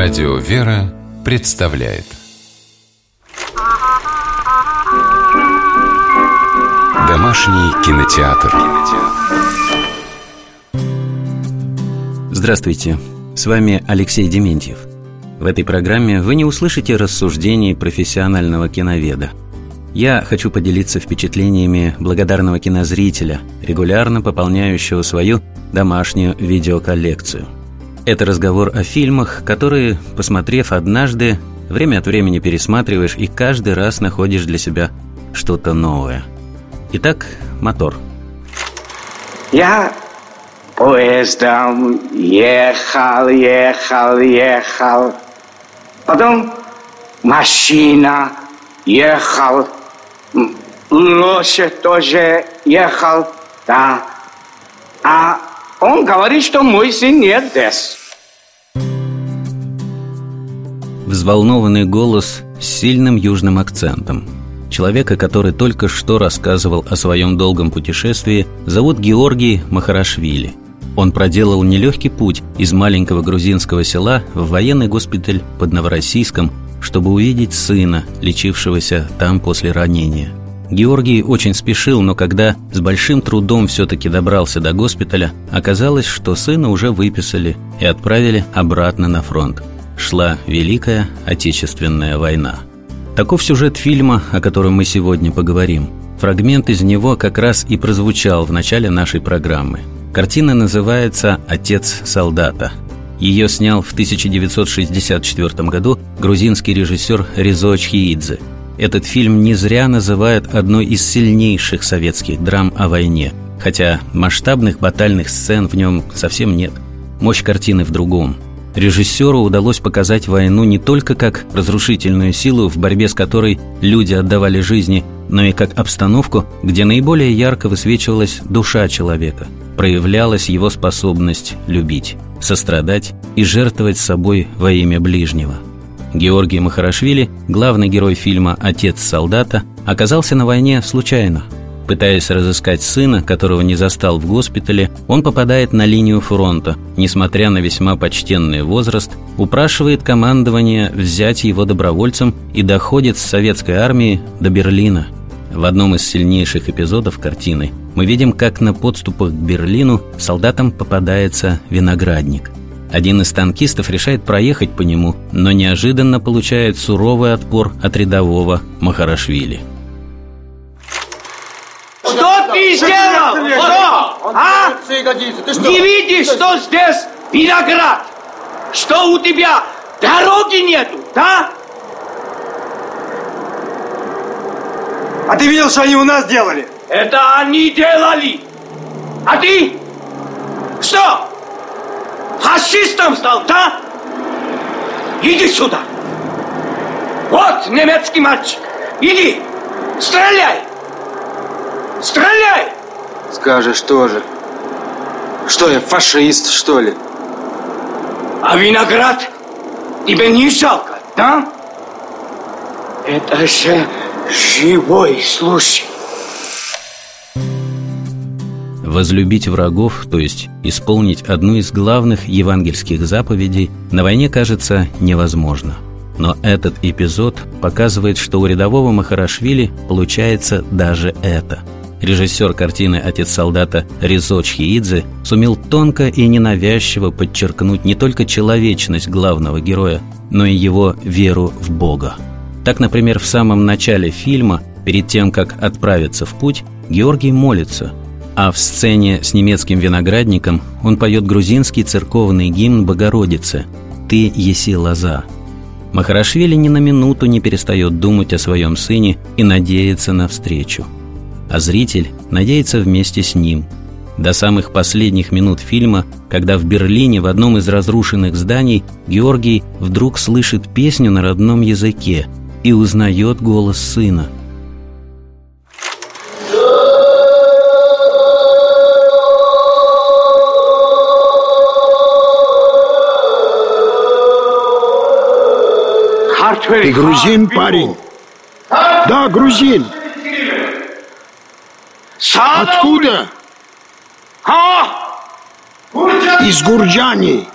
Радио «Вера» представляет. Домашний кинотеатр. Здравствуйте, с вами Алексей Дементьев. В этой программе вы не услышите рассуждений профессионального киноведа. Я хочу поделиться впечатлениями благодарного кинозрителя, регулярно пополняющего свою домашнюю видеоколлекцию – это разговор о фильмах, которые, посмотрев однажды, время от времени пересматриваешь и каждый раз находишь для себя что-то новое. Итак, мотор. Я поездом ехал, ехал, ехал. Потом машина ехал. Лошадь тоже ехал, да. А он говорит, что мой сын нет здесь. Взволнованный голос с сильным южным акцентом. Человека, который только что рассказывал о своем долгом путешествии, зовут Георгий Махарашвили. Он проделал нелегкий путь из маленького грузинского села в военный госпиталь под Новороссийском, чтобы увидеть сына, лечившегося там после ранения. Георгий очень спешил, но когда с большим трудом все-таки добрался до госпиталя, оказалось, что сына уже выписали и отправили обратно на фронт. Шла Великая Отечественная война. Таков сюжет фильма, о котором мы сегодня поговорим. Фрагмент из него как раз и прозвучал в начале нашей программы. Картина называется «Отец солдата». Ее снял в 1964 году грузинский режиссер Ризо Чхиидзе – этот фильм не зря называют одной из сильнейших советских драм о войне, хотя масштабных батальных сцен в нем совсем нет. Мощь картины в другом. Режиссеру удалось показать войну не только как разрушительную силу, в борьбе с которой люди отдавали жизни, но и как обстановку, где наиболее ярко высвечивалась душа человека, проявлялась его способность любить, сострадать и жертвовать собой во имя ближнего – Георгий Махарашвили, главный герой фильма «Отец солдата», оказался на войне случайно. Пытаясь разыскать сына, которого не застал в госпитале, он попадает на линию фронта, несмотря на весьма почтенный возраст, упрашивает командование взять его добровольцем и доходит с советской армии до Берлина. В одном из сильнейших эпизодов картины мы видим, как на подступах к Берлину солдатам попадается виноградник – один из танкистов решает проехать по нему, но неожиданно получает суровый отпор от рядового Махарашвили. Что ты сделал? Что? А? Не видишь, что здесь виноград? Что у тебя дороги нету, да? А ты видел, что они у нас делали? Это они делали. А ты? Что? Фашистом стал, да? Иди сюда. Вот немецкий мальчик. Иди, стреляй. Стреляй. Скажешь тоже. Что я, фашист, что ли? А виноград тебе не жалко, да? Это же живой случай. Возлюбить врагов, то есть исполнить одну из главных евангельских заповедей, на войне кажется невозможно. Но этот эпизод показывает, что у рядового Махарашвили получается даже это. Режиссер картины «Отец солдата» Ризо Чхиидзе сумел тонко и ненавязчиво подчеркнуть не только человечность главного героя, но и его веру в Бога. Так, например, в самом начале фильма, перед тем, как отправиться в путь, Георгий молится – а в сцене с немецким виноградником он поет грузинский церковный гимн Богородицы «Ты еси лоза». Махарашвили ни на минуту не перестает думать о своем сыне и надеяться на встречу. А зритель надеется вместе с ним. До самых последних минут фильма, когда в Берлине в одном из разрушенных зданий Георгий вдруг слышит песню на родном языке и узнает голос сына – Ты грузин, парень? Да, грузин. Откуда? Из Гурджани.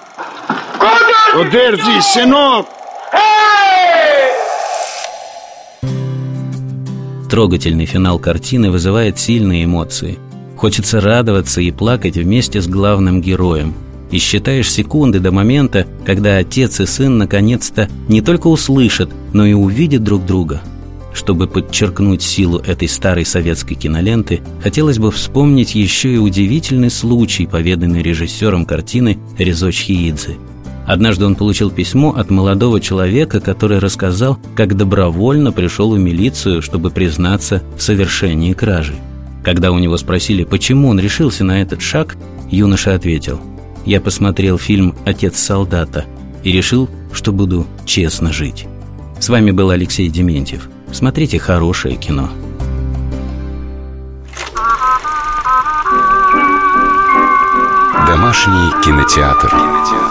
Одерзи, сынок! Трогательный финал картины вызывает сильные эмоции. Хочется радоваться и плакать вместе с главным героем. И считаешь секунды до момента, когда отец и сын наконец-то не только услышат, но и увидят друг друга. Чтобы подчеркнуть силу этой старой советской киноленты, хотелось бы вспомнить еще и удивительный случай, поведанный режиссером картины Резо Чхиидзе – Однажды он получил письмо от молодого человека, который рассказал, как добровольно пришел в милицию, чтобы признаться в совершении кражи. Когда у него спросили, почему он решился на этот шаг, юноша ответил «Я посмотрел фильм «Отец солдата» и решил, что буду честно жить». С вами был Алексей Дементьев. Смотрите хорошее кино. Домашний кинотеатр. кинотеатр.